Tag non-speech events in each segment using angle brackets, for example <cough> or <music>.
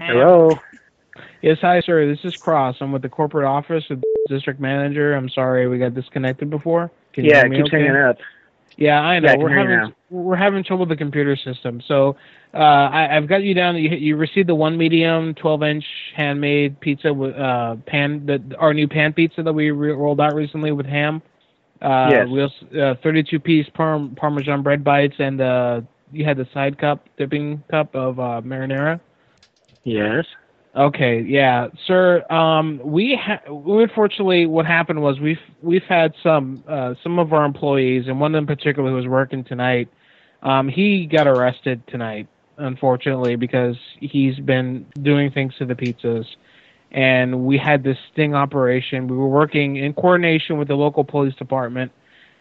Hello. Yes, hi, sir. This is Cross. I'm with the corporate office with the district manager. I'm sorry we got disconnected before. Can you yeah, hear it me keeps okay? hanging up. Yeah, I know. Yeah, I we're you having we're having trouble with the computer system. So uh, I, I've got you down. You, you received the one medium, 12 inch handmade pizza with uh, pan. The, our new pan pizza that we re- rolled out recently with ham. Uh, Yes. We also, uh, 32 piece parm, Parmesan bread bites, and uh, you had the side cup dipping cup of uh, marinara. Yes. Okay, yeah, sir. Um, we ha- we unfortunately, what happened was we've we've had some uh, some of our employees, and one in particular who was working tonight. Um, he got arrested tonight, unfortunately, because he's been doing things to the pizzas, and we had this sting operation. We were working in coordination with the local police department,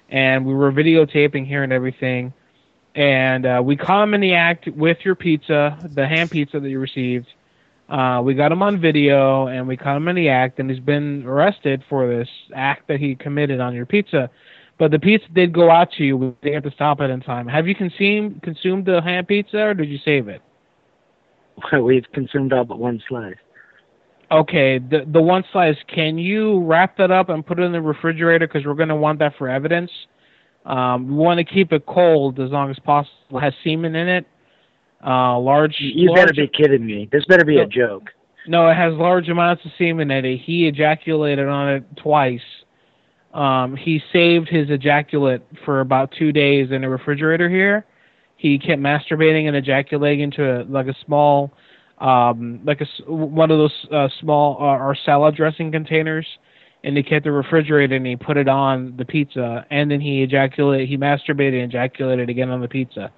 and we were videotaping here and everything. And uh, we caught him in the act with your pizza, the ham pizza that you received. Uh, we got him on video and we caught him in the act, and he's been arrested for this act that he committed on your pizza. But the pizza did go out to you. We didn't have to stop it in time. Have you consumed consumed the ham pizza, or did you save it? <laughs> We've consumed all but one slice. Okay, the the one slice. Can you wrap that up and put it in the refrigerator because we're going to want that for evidence. Um, we want to keep it cold as long as possible. It has semen in it. Uh, large. You large, better be kidding me. This better be a joke. No, it has large amounts of semen in it. He ejaculated on it twice. Um, he saved his ejaculate for about two days in a refrigerator here. He kept masturbating and ejaculating into a, like a small, um, like a s- one of those uh, small uh, or salad dressing containers, and he kept it refrigerated and he put it on the pizza, and then he ejaculated, he masturbated and ejaculated again on the pizza.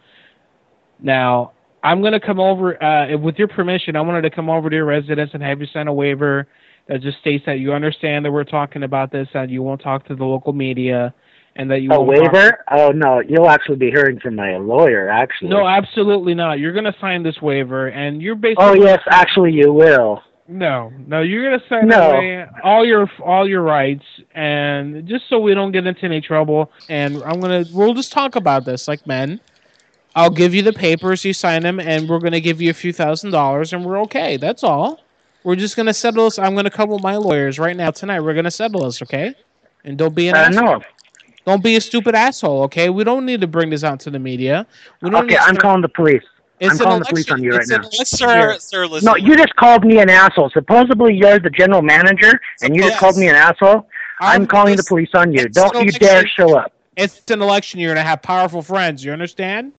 Now, I'm going to come over, uh, with your permission, I wanted to come over to your residence and have you sign a waiver that just states that you understand that we're talking about this and you won't talk to the local media and that you A waiver? Oh no, you'll actually be hearing from my lawyer. Actually. No, absolutely not. You're going to sign this waiver and you're basically Oh yes, actually you will. No, no, you're gonna sign No. away all your all your rights, and just so we don't get into any trouble, and I'm gonna we'll just talk about this like men. I'll give you the papers, you sign them, and we're gonna give you a few thousand dollars, and we're okay. That's all. We're just gonna settle this. I'm gonna come with my lawyers right now tonight. We're gonna settle this, okay? And don't be an Uh, asshole. no. Don't be a stupid asshole, okay? We don't need to bring this out to the media. Okay, I'm calling the police. It's I'm an calling the police on you right it's an now. election Sir, sir, listen. No, you just called me an asshole. Supposedly you're the general manager, and you just called me an asshole. I'm I'm calling the police on you. Don't you dare show up. It's an election year and I have powerful friends. You understand?